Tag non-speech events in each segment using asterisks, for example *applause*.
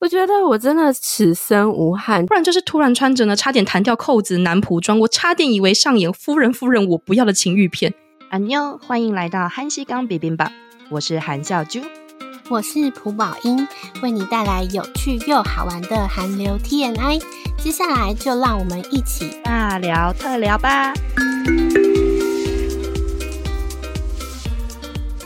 我觉得我真的此生无憾，不然就是突然穿着呢，差点弹掉扣子男仆装，我差点以为上演夫人夫人我不要的情欲片。安妞，欢迎来到韩西刚别冰吧，我是韩笑珠，我是朴宝英，为你带来有趣又好玩的韩流 T N I。接下来就让我们一起大聊特聊吧。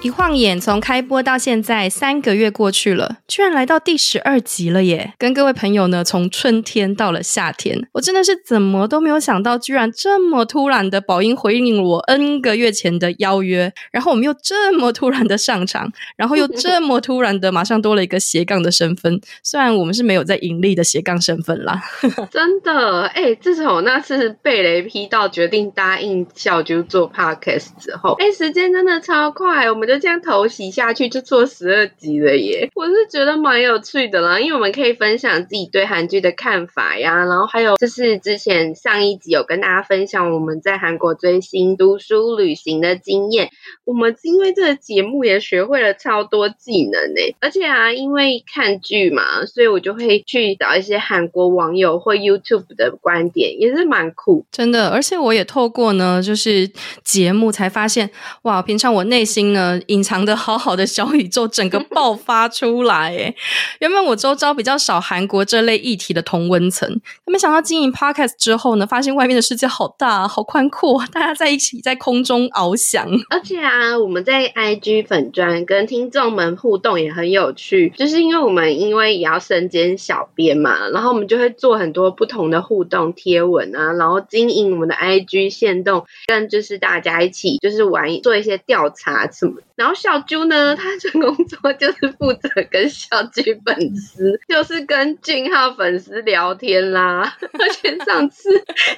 一晃眼，从开播到现在三个月过去了，居然来到第十二集了耶！跟各位朋友呢，从春天到了夏天，我真的是怎么都没有想到，居然这么突然的宝英回应我 N 个月前的邀约，然后我们又这么突然的上场，然后又这么突然的马上多了一个斜杠的身份，虽然我们是没有在盈利的斜杠身份啦。*laughs* 真的，哎、自从那次被雷劈到决定答应笑就做 Podcast 之后，哎、时间真的超快，我们就。就这样头洗下去就做十二集了耶！我是觉得蛮有趣的啦，因为我们可以分享自己对韩剧的看法呀，然后还有就是之前上一集有跟大家分享我们在韩国追星、读书、旅行的经验。我们因为这个节目也学会了超多技能呢，而且啊，因为看剧嘛，所以我就会去找一些韩国网友或 YouTube 的观点，也是蛮酷，真的。而且我也透过呢，就是节目才发现，哇，平常我内心呢。隐藏的好好的小宇宙，整个 *laughs* 爆发出来诶！原本我周遭比较少韩国这类议题的同温层，没想到经营 Podcast 之后呢，发现外面的世界好大，好宽阔，大家在一起在空中翱翔。而且啊，我们在 IG 粉专跟听众们互动也很有趣，就是因为我们因为也要身兼小编嘛，然后我们就会做很多不同的互动贴文啊，然后经营我们的 IG 线动，跟就是大家一起就是玩做一些调查什么。然后小啾呢，他的工作就是负责跟小啾粉丝，*laughs* 就是跟俊浩粉丝聊天啦。*laughs* 而且上次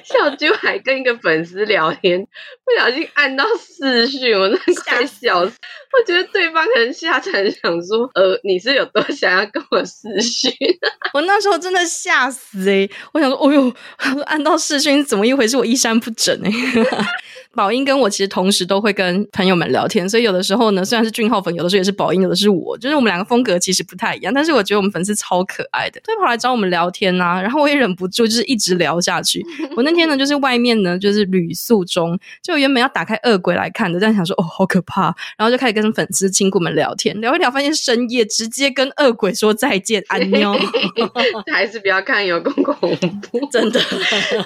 小啾还跟一个粉丝聊天，不小心按到视讯，我真的快笑死。我觉得对方可能下沉想说，呃，你是有多想要跟我视讯？*laughs* 我那时候真的吓死诶、欸、我想说，哦哟，按到视讯怎么一回事？我衣衫不整诶、欸宝英跟我其实同时都会跟朋友们聊天，所以有的时候呢，虽然是俊浩粉，有的时候也是宝英，有的是我，就是我们两个风格其实不太一样，但是我觉得我们粉丝超可爱的，都会跑来找我们聊天啊，然后我也忍不住就是一直聊下去。我那天呢，就是外面呢，就是旅宿中，就原本要打开恶鬼来看的，但想说哦，好可怕，然后就开始跟粉丝亲故们聊天，聊一聊，发现深夜直接跟恶鬼说再见，安妞，*laughs* 还是不要看，有够恐怖，*laughs* 真的。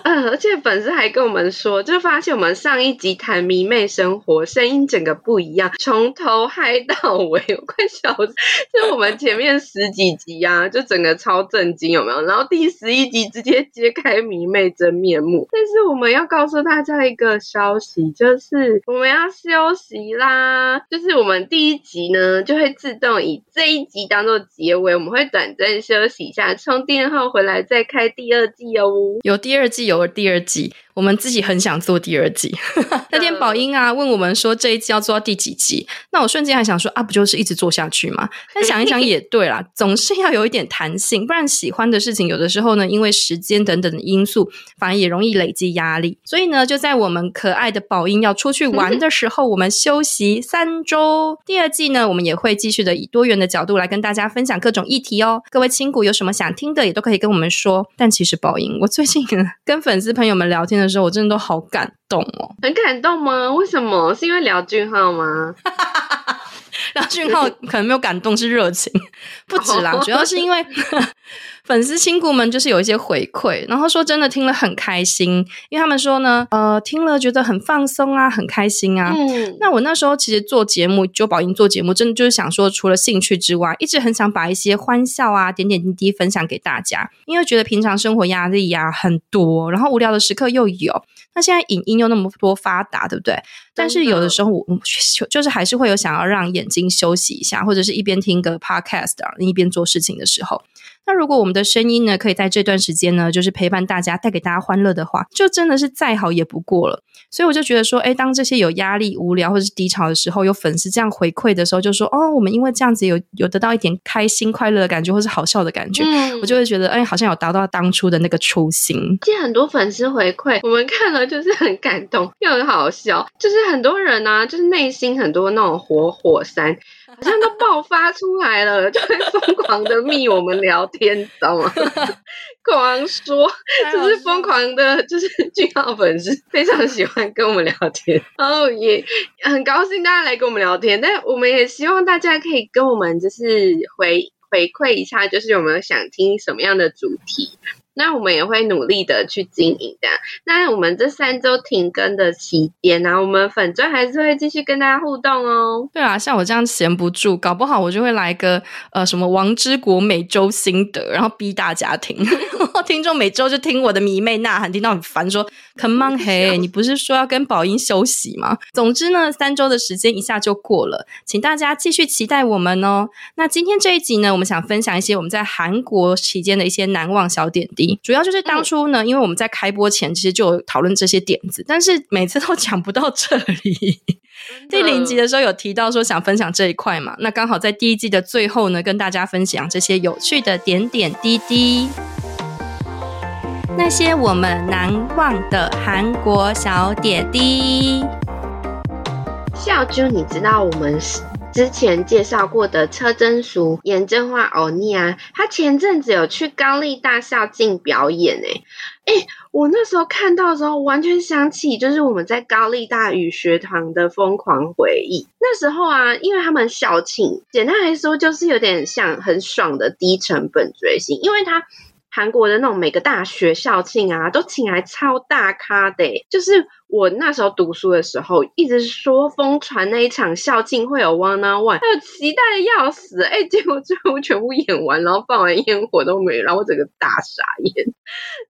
嗯，*laughs* 而且粉丝还跟我们说，就发现我们上一。集谈迷妹生活，声音整个不一样，从头嗨到尾，我快笑死！就我们前面十几集呀、啊，就整个超震惊，有没有？然后第十一集直接揭开迷妹真面目。但是我们要告诉大家一个消息，就是我们要休息啦。就是我们第一集呢，就会自动以这一集当做结尾，我们会短暂休息一下，充电后回来再开第二季哦。有第二季，有第二季。我们自己很想做第二季。*laughs* 那天宝英啊问我们说，这一季要做到第几集？那我瞬间还想说啊，不就是一直做下去吗？*laughs* 但想一想也对啦，总是要有一点弹性，不然喜欢的事情有的时候呢，因为时间等等的因素，反而也容易累积压力。所以呢，就在我们可爱的宝英要出去玩的时候，我们休息三周。第二季呢，我们也会继续的以多元的角度来跟大家分享各种议题哦。各位亲骨有什么想听的，也都可以跟我们说。但其实宝英，我最近跟粉丝朋友们聊天的。时候我真的都好感动哦，*laughs* 很感动吗？为什么？是因为聊俊浩吗？廖俊浩可能没有感动，是热情，不止啦，主要是因为。粉丝亲故们就是有一些回馈，然后说真的听了很开心，因为他们说呢，呃，听了觉得很放松啊，很开心啊。嗯，那我那时候其实做节目，就宝英做节目，真的就是想说，除了兴趣之外，一直很想把一些欢笑啊、点点滴滴分享给大家，因为觉得平常生活压力呀、啊、很多，然后无聊的时刻又有，那现在影音又那么多发达，对不对？但是有的时候我就是还是会有想要让眼睛休息一下，或者是一边听个 podcast 啊，一边做事情的时候。那如果我们的声音呢，可以在这段时间呢，就是陪伴大家，带给大家欢乐的话，就真的是再好也不过了。所以我就觉得说，哎，当这些有压力、无聊或者是低潮的时候，有粉丝这样回馈的时候，就说，哦，我们因为这样子有有得到一点开心、快乐的感觉，或是好笑的感觉，嗯，我就会觉得，哎，好像有达到当初的那个初心。其实很多粉丝回馈，我们看了就是很感动，又很好笑。就是很多人呢，啊，就是内心很多那种活火山。好像都爆发出来了，就会疯狂的密我们聊天，知道吗？*laughs* 狂说，就是疯狂的，就是俊浩粉丝非常喜欢跟我们聊天，然 *laughs* 后也很高兴大家来跟我们聊天，但我们也希望大家可以跟我们就是回回馈一下，就是有没有想听什么样的主题。那我们也会努力的去经营的。那我们这三周停更的期间呢，我们粉专还是会继续跟大家互动哦。对啊，像我这样闲不住，搞不好我就会来个呃什么王之国每周心得，然后逼大家听，*laughs* 听众每周就听我的迷妹呐喊，听到很烦，说 Come on 嘿，你不是说要跟宝音休息吗？总之呢，三周的时间一下就过了，请大家继续期待我们哦。那今天这一集呢，我们想分享一些我们在韩国期间的一些难忘小点滴。主要就是当初呢，因为我们在开播前其实就有讨论这些点子，但是每次都讲不到这里。第零集的时候有提到说想分享这一块嘛，那刚好在第一季的最后呢，跟大家分享这些有趣的点点滴滴，那些我们难忘的韩国小点滴。孝珠，你知道我们是？之前介绍过的车真淑、严正化欧尼啊，他前阵子有去高丽大校庆表演诶诶，我那时候看到的时候，完全想起就是我们在高丽大语学堂的疯狂回忆。那时候啊，因为他们校庆，简单来说就是有点像很爽的低成本追星，因为他。韩国的那种每个大学校庆啊，都请来超大咖的，就是我那时候读书的时候，一直说疯传那一场校庆会有 One on One，还有期待的要死，哎，结果最后全部演完，然后放完烟火都没，然后我整个大傻眼。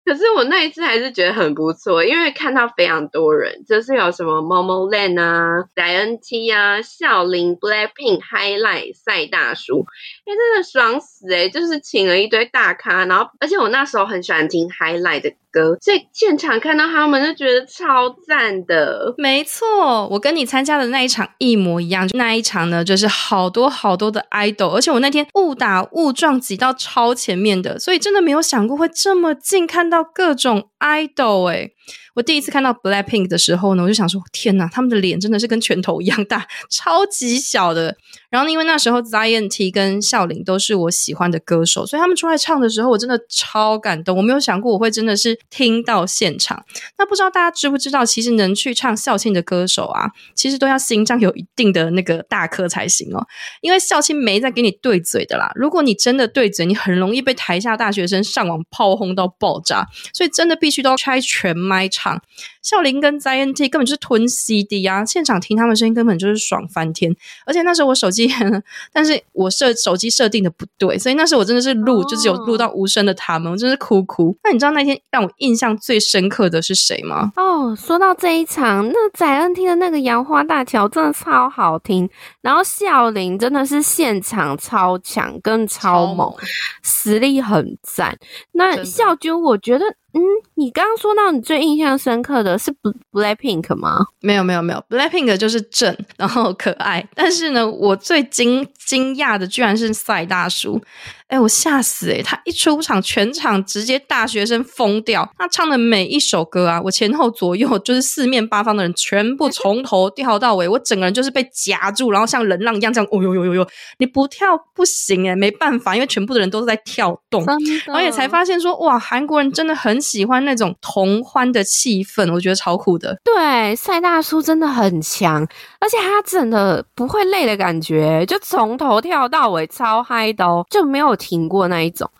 可是我那一次还是觉得很不错，因为看到非常多人，就是有什么 MOMOLAND 啊、INT 啊、孝琳、BLACKPINK、Highlight、赛大叔，哎，真的爽死哎！就是请了一堆大咖，然后而且我那时候很喜欢听 Highlight 的歌，所以现场看到他们就觉得超赞的。没错，我跟你参加的那一场一模一样，那一场呢就是好多好多的 idol，而且我那天误打误撞挤到超前面的，所以真的没有想过会这么近看到各种 idol 哎、我第一次看到 Blackpink 的时候呢，我就想说：天哪，他们的脸真的是跟拳头一样大，*laughs* 超级小的。然后因为那时候 ZYNT 跟孝琳都是我喜欢的歌手，所以他们出来唱的时候，我真的超感动。我没有想过我会真的是听到现场。那不知道大家知不知道，其实能去唱校庆的歌手啊，其实都要心脏有一定的那个大颗才行哦。因为校庆没在给你对嘴的啦，如果你真的对嘴，你很容易被台下大学生上网炮轰到爆炸。所以真的必须都要开全麦唱唱。孝林跟 ZYNT 根本就是吞 CD 啊！现场听他们声音根本就是爽翻天。而且那时候我手机，*laughs* 但是我设手机设定的不对，所以那时候我真的是录，就是有录到无声的他们，我真是哭哭。那你知道那天让我印象最深刻的是谁吗？哦，说到这一场，那 ZYNT 的那个《杨花大桥》真的超好听，然后笑琳真的是现场超强跟超猛，超猛实力很赞。那笑君，我觉得。嗯，你刚刚说到你最印象深刻的是 Blackpink 吗？没有没有没有，Blackpink 就是正，然后可爱。但是呢，我最惊惊讶的居然是赛大叔。哎，我吓死哎！他一出场，全场直接大学生疯掉。他唱的每一首歌啊，我前后左右就是四面八方的人，全部从头跳到尾，我整个人就是被夹住，然后像人浪一样这样，哦呦呦呦呦！你不跳不行哎，没办法，因为全部的人都是在跳动。然后也才发现说，哇，韩国人真的很喜欢那种同欢的气氛，我觉得超酷的。对，赛大叔真的很强，而且他真的不会累的感觉，就从头跳到尾，超嗨的哦，就没有。听过那一种。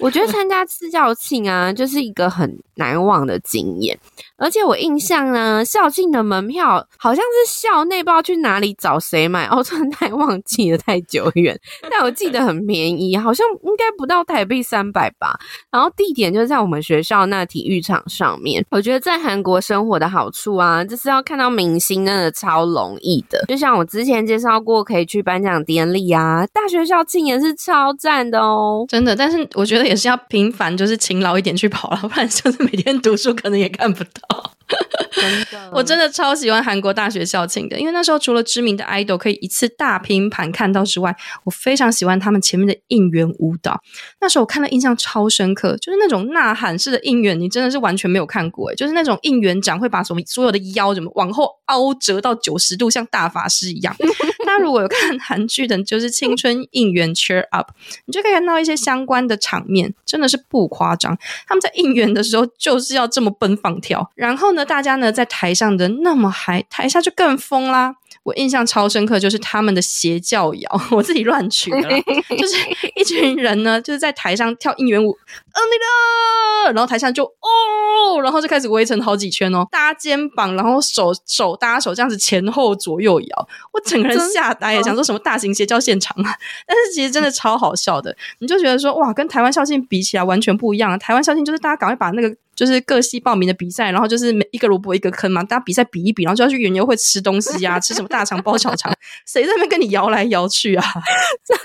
我觉得参加私校庆啊，就是一个很难忘的经验。而且我印象呢，校庆的门票好像是校内不知道去哪里找谁买，哦，真的太忘记了，太久远。但我记得很便宜，好像应该不到台币三百吧。然后地点就是在我们学校那体育场上面。我觉得在韩国生活的好处啊，就是要看到明星真的超容易的。就像我之前介绍过，可以去颁奖典礼啊，大学校庆也是超赞的哦，真的。但是我觉得。也是要频繁，就是勤劳一点去跑了，不然就是每天读书可能也看不到。真的，我真的超喜欢韩国大学校庆的，因为那时候除了知名的 idol 可以一次大拼盘看到之外，我非常喜欢他们前面的应援舞蹈。那时候我看了印象超深刻，就是那种呐喊式的应援，你真的是完全没有看过诶，就是那种应援长会把什么所有的腰怎么往后凹折到九十度，像大法师一样。大家如果有看韩剧的，就是青春应援 Cheer Up，你就可以看到一些相关的场面，真的是不夸张。他们在应援的时候就是要这么奔放跳，然后呢，大家呢在台上的那么嗨，台下就更疯啦。我印象超深刻，就是他们的邪教谣，*laughs* 我自己乱取的，就是一群人呢，就是在台上跳应援舞，呃，那个，然后台下就哦，然后就开始围成好几圈哦，搭肩膀，然后手手搭手这样子前后左右摇，我整个人吓呆了，想说什么大型邪教现场啊，但是其实真的超好笑的，你就觉得说哇，跟台湾校庆比起来完全不一样啊，台湾校庆就是大家赶快把那个。就是各系报名的比赛，然后就是每一个萝卜一个坑嘛，大家比赛比一比，然后就要去园游会吃东西啊，吃什么大肠包小肠，*laughs* 谁在那边跟你摇来摇去啊？*laughs* 真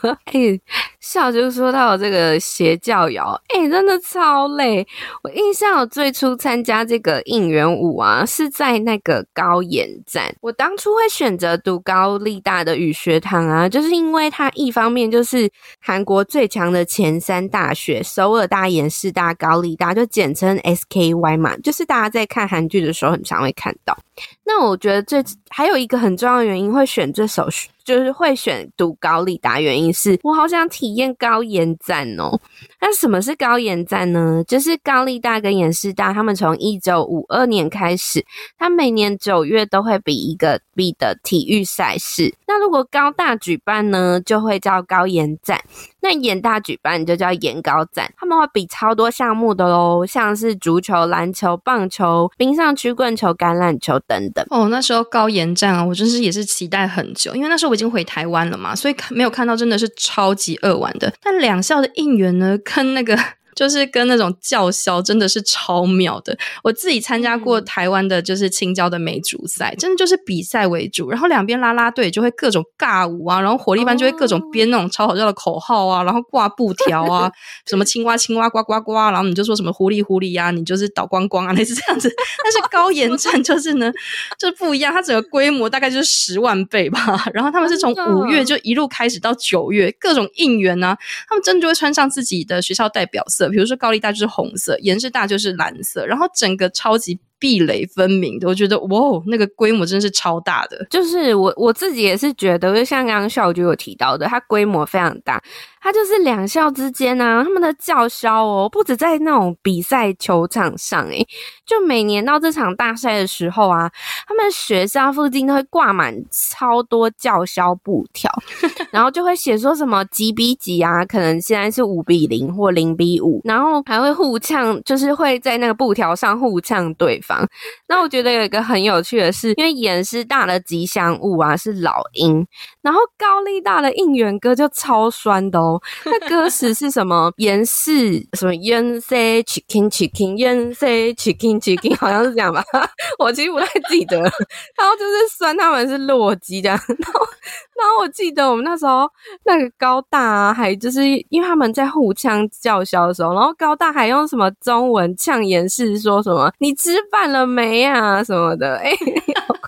的，*laughs* 哎、笑就是说到这个邪教谣，哎、真的超累。我印象我最初参加这个应援舞啊，是在那个高研站。我当初会选择读高丽大的语学堂啊，就是因为它一方面就是韩国最强的前三大学，首尔大、延世大、高丽大，就简。称 SKY 嘛，就是大家在看韩剧的时候很常会看到。那我觉得这还有一个很重要的原因，会选这首，就是会选读高丽大，原因是我好想体验高研站哦。那什么是高研站呢？就是高丽大跟延世大，他们从一九五二年开始，他每年九月都会比一个比的体育赛事。那如果高大举办呢，就会叫高研站；那延大举办就叫延高站。他们会比超多项目的喽，像是足球、篮球、棒球、冰上曲棍球、橄榄球等等。哦，那时候高研站啊，我真是也是期待很久，因为那时候我已经回台湾了嘛，所以看没有看到真的是超级扼腕的。但两校的应援呢，跟那个。就是跟那种叫嚣真的是超妙的。我自己参加过台湾的，就是青椒的梅竹赛，真的就是比赛为主，然后两边啦啦队就会各种尬舞啊，然后火力班就会各种编那种超好笑的口号啊，然后挂布条啊，*laughs* 什么青蛙青蛙呱呱呱，然后你就说什么狐狸狐狸呀，你就是倒光光啊，*laughs* 类似这样子。但是高 *laughs* 岩站就是呢，就是不一样，它整个规模大概就是十万倍吧。然后他们是从五月就一路开始到九月，各种应援啊，他们真的就会穿上自己的学校代表色。比如说高利贷就是红色，延世大就是蓝色，然后整个超级壁垒分明的，我觉得哇，那个规模真的是超大的。就是我我自己也是觉得，就像刚刚笑就有提到的，它规模非常大。它就是两校之间啊，他们的叫嚣哦，不止在那种比赛球场上，诶，就每年到这场大赛的时候啊，他们学校附近都会挂满超多叫嚣布条，*laughs* 然后就会写说什么几比几啊，可能现在是五比零或零比五，然后还会互呛，就是会在那个布条上互呛对方。那我觉得有一个很有趣的是，因为延师大的吉祥物啊是老鹰，然后高丽大的应援歌就超酸的哦。那歌词是什么？延世什么延世 chicken chicken 延世 chicken chicken 好像是这样吧？*laughs* 我其实不太记得。然后就是酸他们是洛基这样。然后，然后我记得我们那时候那个高大啊，还就是因为他们在互相叫嚣的时候，然后高大还用什么中文呛延世说什么“你吃饭了没啊”什么的，哎、欸，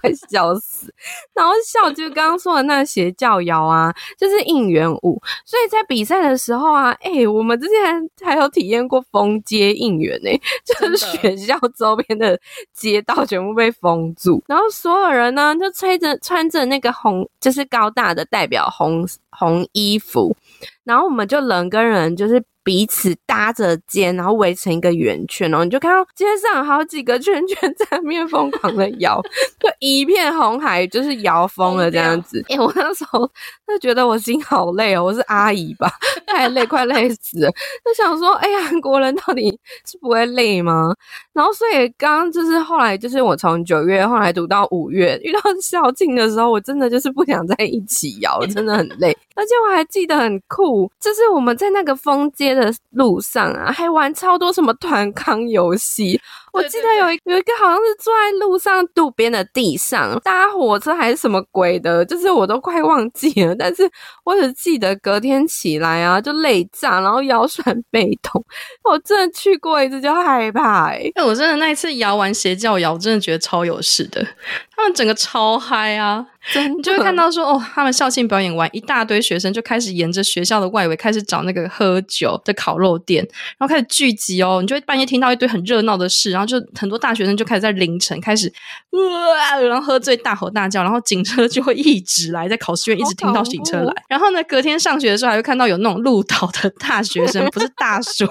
快笑死。然后笑就刚刚说的那个邪教谣啊，就是应援舞，所以在。比赛的时候啊，哎、欸，我们之前还有体验过封街应援呢，就是学校周边的街道全部被封住，然后所有人呢就吹着穿着那个红，就是高大的代表红红衣服，然后我们就人跟人就是。彼此搭着肩，然后围成一个圆圈哦，你就看到街上好几个圈圈在那边疯狂的摇，就一片红海，就是摇疯了这样子。哎、欸，我那时候就觉得我心好累哦，我是阿姨吧，太累，快累死了。就想说，哎呀，韩国人到底是不会累吗？然后所以刚刚就是后来就是我从九月后来读到五月，遇到校庆的时候，我真的就是不想在一起摇，真的很累。*laughs* 而且我还记得很酷，就是我们在那个风街的路上啊，还玩超多什么团康游戏。我记得有一有一个好像是坐在路上路边的地上搭火车还是什么鬼的，就是我都快忘记了。但是我只记得隔天起来啊，就累炸，然后腰酸背痛。我真的去过一次就害怕哎、欸！我真的那一次摇完邪教摇，我真的觉得超有事的。他们整个超嗨啊！你就会看到说哦，他们校庆表演完，一大堆学生就开始沿着学校的外围开始找那个喝酒的烤肉店，然后开始聚集哦。你就会半夜听到一堆很热闹的事，然后就很多大学生就开始在凌晨开始哇，然后喝醉大吼大叫，然后警车就会一直来，在考试院一直听到警车来。然后呢，隔天上学的时候还会看到有那种路倒的大学生，不是大叔。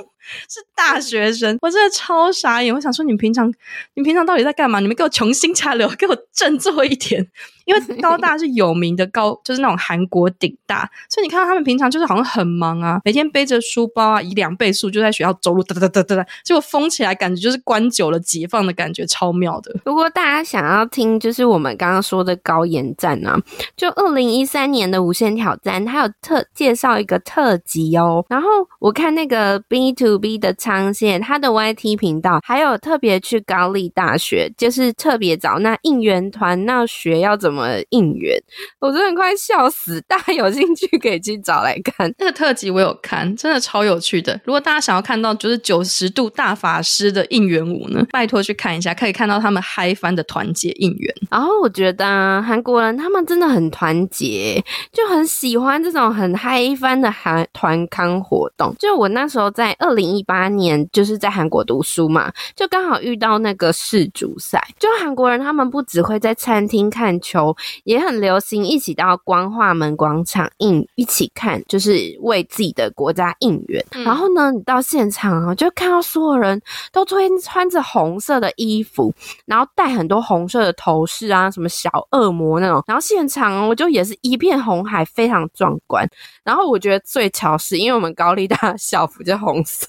是大学生，我真的超傻眼。我想说，你们平常，你们平常到底在干嘛？你们给我穷心插柳，给我振作一点。因为高大是有名的高，就是那种韩国顶大，所以你看到他们平常就是好像很忙啊，每天背着书包啊，以两倍速就在学校走路，哒哒哒哒哒，结果疯起来，感觉就是关久了解放的感觉，超妙的。如果大家想要听，就是我们刚刚说的高妍赞啊，就二零一三年的无限挑战，它有特介绍一个特辑哦。然后我看那个 B to B 的仓线，他的 YT 频道还有特别去高丽大学，就是特别找那应援团那学要怎么。应援，我真的快笑死！大家有兴趣可以去找来看那个特辑，我有看，真的超有趣的。如果大家想要看到就是九十度大法师的应援舞呢，拜托去看一下，可以看到他们嗨翻的团结应援。然后我觉得啊，韩国人他们真的很团结，就很喜欢这种很嗨翻的韩团康活动。就我那时候在二零一八年就是在韩国读书嘛，就刚好遇到那个世足赛，就韩国人他们不只会在餐厅看球。也很流行，一起到光化门广场应一起看，就是为自己的国家应援。嗯、然后呢，你到现场啊，就看到所有人都穿穿着红色的衣服，然后戴很多红色的头饰啊，什么小恶魔那种。然后现场我就也是一片红海，非常壮观。然后我觉得最巧是因为我们高丽大校服就红色。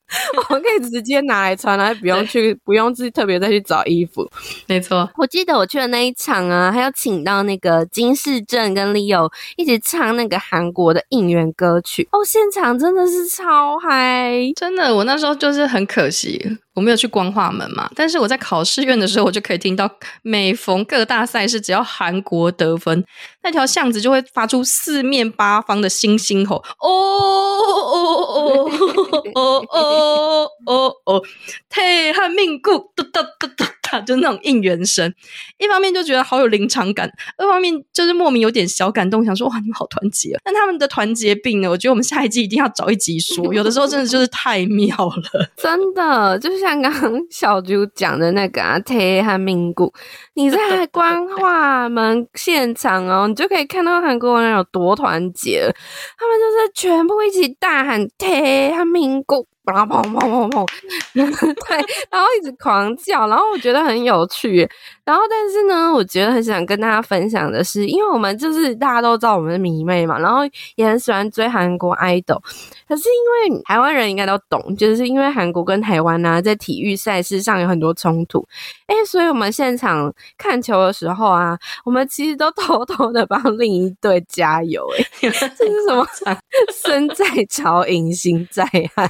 *laughs* 我们可以直接拿来穿，然后不用去，*laughs* 不用自己特别再去找衣服。没错，我记得我去的那一场啊，还有请到那个金世正跟 Leo 一起唱那个韩国的应援歌曲哦，现场真的是超嗨，真的。我那时候就是很可惜。我没有去光化门嘛，但是我在考试院的时候，我就可以听到每逢各大赛事，只要韩国得分，那条巷子就会发出四面八方的星星吼，哦哦哦哦哦哦哦，泰汉命故，哒哒哒哒。就那种应援声，一方面就觉得好有临场感，二方面就是莫名有点小感动，想说哇，你们好团结啊！但他们的团结病呢，我觉得我们下一季一定要找一集说，有的时候真的就是太妙了，真的，就像刚刚小猪讲的那个啊，泰汉民国，你在光化门现场哦，你就可以看到韩国人有多团结，他们就是全部一起大喊泰汉民国。砰砰砰砰砰，*laughs* 对，然后一直狂叫，然后我觉得很有趣。然后，但是呢，我觉得很想跟大家分享的是，因为我们就是大家都知道我们是迷妹嘛，然后也很喜欢追韩国 idol。可是因为台湾人应该都懂，就是因为韩国跟台湾呢、啊，在体育赛事上有很多冲突，哎，所以我们现场看球的时候啊，我们其实都偷偷的帮另一队加油。哎，这是什么？*laughs* 身在曹营心在汉。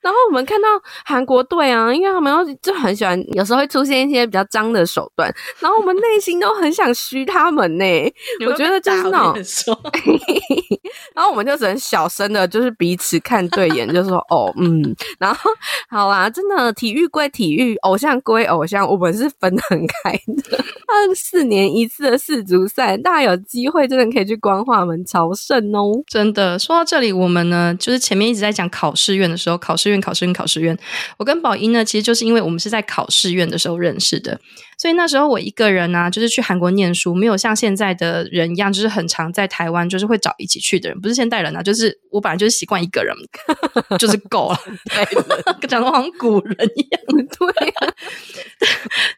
然后我们看到韩国队啊，因为他们要就很喜欢，有时候会出现一些比较脏的手。段，然后我们内心都很想嘘他们呢。我觉得就是那种，*laughs* 然后我们就只能小声的，就是彼此看对眼，就说哦，嗯，然后好啦，真的体育归体育，偶像归偶像，我们是分得很开的。*laughs* 二四年一次的世足赛，大家有机会真的可以去光化门朝圣哦。真的，说到这里，我们呢，就是前面一直在讲考试院的时候，考试院，考试院，考试院。我跟宝英呢，其实就是因为我们是在考试院的时候认识的。所以那时候我一个人呢、啊，就是去韩国念书，没有像现在的人一样，就是很常在台湾，就是会找一起去的人。不是现代人啊，就是我本来就是习惯一个人，*laughs* 就是够了，讲的好像古人一样。*laughs* 对、啊，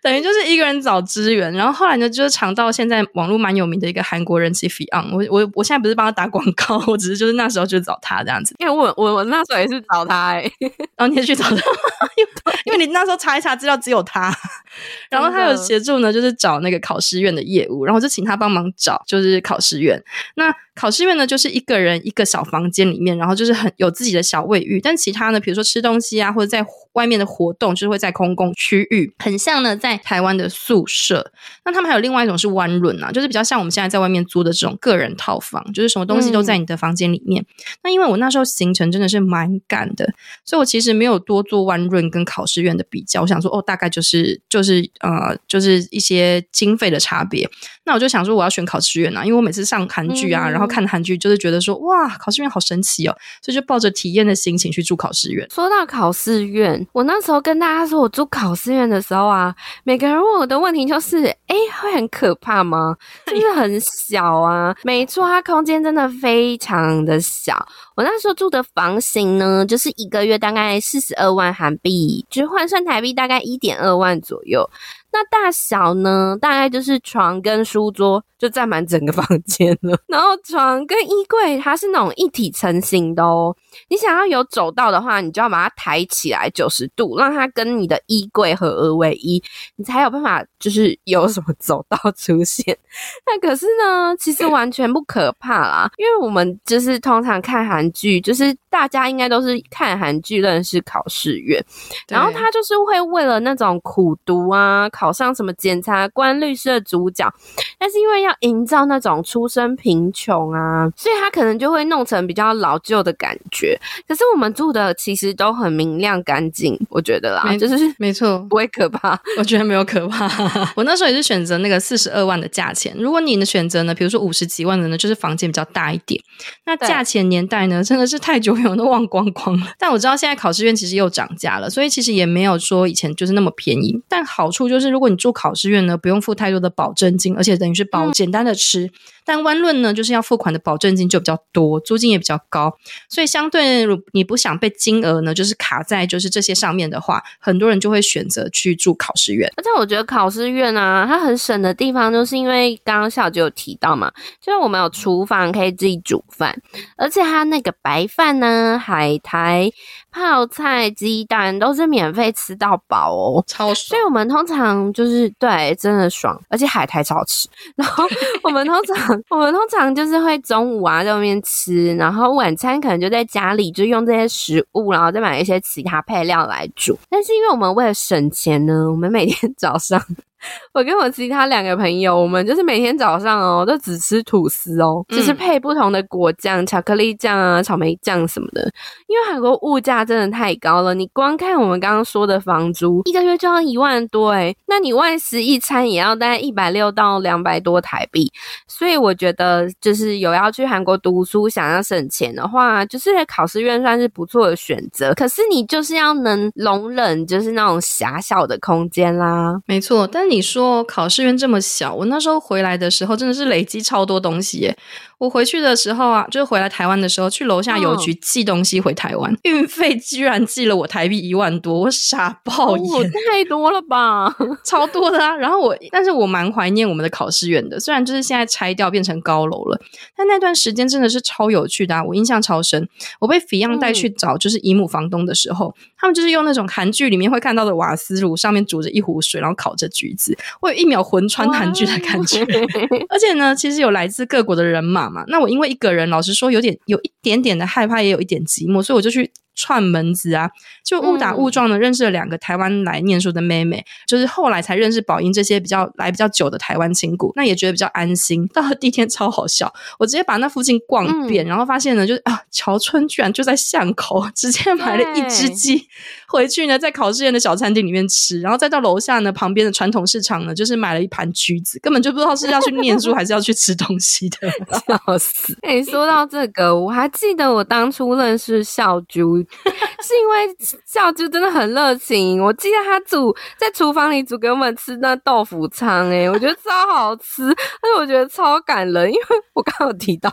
等于就是一个人找资源。然后后来呢，就是尝到现在网络蛮有名的一个韩国人气 Fion。我我我现在不是帮他打广告，我只是就是那时候就找他这样子。因为我我我那时候也是找他哎、欸，然后你也去找他，*laughs* 因为你那时候查一查资料只有他，*laughs* 然后他有。协助呢，就是找那个考试院的业务，然后就请他帮忙找，就是考试院。那考试院呢，就是一个人一个小房间里面，然后就是很有自己的小卫浴。但其他呢，比如说吃东西啊，或者在外面的活动，就是会在公共区域，很像呢在台湾的宿舍。那他们还有另外一种是 one room 啊，就是比较像我们现在在外面租的这种个人套房，就是什么东西都在你的房间里面。嗯、那因为我那时候行程真的是蛮赶的，所以我其实没有多做 one room 跟考试院的比较。我想说，哦，大概就是就就是呃，就是一些经费的差别。那我就想说，我要选考试院啊，因为我每次上韩剧啊，嗯、然后看韩剧，就是觉得说，哇，考试院好神奇哦，所以就抱着体验的心情去住考试院。说到考试院，我那时候跟大家说我住考试院的时候啊，每个人问我的问题就是，哎，会很可怕吗？*laughs* 就是很小啊，没错，它空间真的非常的小。我那时候住的房型呢，就是一个月大概四十二万韩币，就是换算台币大概一点二万左右。那大小呢，大概就是床跟书桌就占满整个房间了。*laughs* 然后床跟衣柜它是那种一体成型的哦。你想要有走道的话，你就要把它抬起来九十度，让它跟你的衣柜合二为一，你才有办法就是有什么走道出现。*laughs* 那可是呢，其实完全不可怕啦，因为我们就是通常看韩剧，就是大家应该都是看韩剧认识考试院，然后他就是会为了那种苦读啊。考上什么检察官、律师的主角，但是因为要营造那种出身贫穷啊，所以他可能就会弄成比较老旧的感觉。可是我们住的其实都很明亮干净，我觉得啦，就是没错，不会可怕。我觉得没有可怕。*laughs* 我那时候也是选择那个四十二万的价钱。如果你的选择呢，比如说五十几万的呢，就是房间比较大一点。那价钱年代呢，真的是太久远都忘光光了。但我知道现在考试院其实又涨价了，所以其实也没有说以前就是那么便宜。但好处就是。如果你住考试院呢，不用付太多的保证金，而且等于是保简单的吃。嗯、但湾论呢，就是要付款的保证金就比较多，租金也比较高，所以相对你不想被金额呢，就是卡在就是这些上面的话，很多人就会选择去住考试院。而且我觉得考试院啊，它很省的地方，就是因为刚刚小九有提到嘛，就是我们有厨房可以自己煮饭，而且它那个白饭呢，海苔。泡菜、鸡蛋都是免费吃到饱哦，超爽。所以我们通常就是对，真的爽，而且海苔超好吃。然后我们通常我们通常就是会中午啊在外面吃，然后晚餐可能就在家里就用这些食物，然后再买一些其他配料来煮。但是因为我们为了省钱呢，我们每天早上。*laughs* 我跟我其他两个朋友，我们就是每天早上哦，都只吃吐司哦，就是配不同的果酱、巧克力酱啊、草莓酱什么的。因为韩国物价真的太高了，你光看我们刚刚说的房租，一个月就要一万多诶，那你外食一餐也要大概一百六到两百多台币。所以我觉得，就是有要去韩国读书、想要省钱的话，就是考试院算是不错的选择。可是你就是要能容忍，就是那种狭小的空间啦。没错，但你你说考试院这么小，我那时候回来的时候真的是累积超多东西耶。我回去的时候啊，就是回来台湾的时候，去楼下邮局寄东西回台湾，哦、运费居然寄了我台币一万多，我傻爆眼，哦、太多了吧，*laughs* 超多的啊！然后我，但是我蛮怀念我们的考试院的，虽然就是现在拆掉变成高楼了，但那段时间真的是超有趣的啊，我印象超深。我被 Fion 带去找就是姨母房东的时候，嗯、他们就是用那种韩剧里面会看到的瓦斯炉，上面煮着一壶水，然后烤着橘子，我有一秒魂穿韩剧的感觉。*laughs* 而且呢，其实有来自各国的人马那我因为一个人，老实说有点有一点点的害怕，也有一点寂寞，所以我就去。串门子啊，就误打误撞的认识了两个台湾来念书的妹妹，嗯、就是后来才认识宝英这些比较来比较久的台湾亲故，那也觉得比较安心。到了第一天超好笑，我直接把那附近逛遍，嗯、然后发现呢，就是啊，桥村居然就在巷口，*laughs* 直接买了一只鸡回去呢，在考试院的小餐厅里面吃，然后再到楼下呢旁边的传统市场呢，就是买了一盘橘子，根本就不知道是要去念书 *laughs* 还是要去吃东西的，笑死！哎、欸，说到这个，我还记得我当初认识小猪。是因为小猪真的很热情，我记得他煮在厨房里煮给我们吃那豆腐汤，哎我觉得超好吃，而且我觉得超感人，因为我刚刚有提到，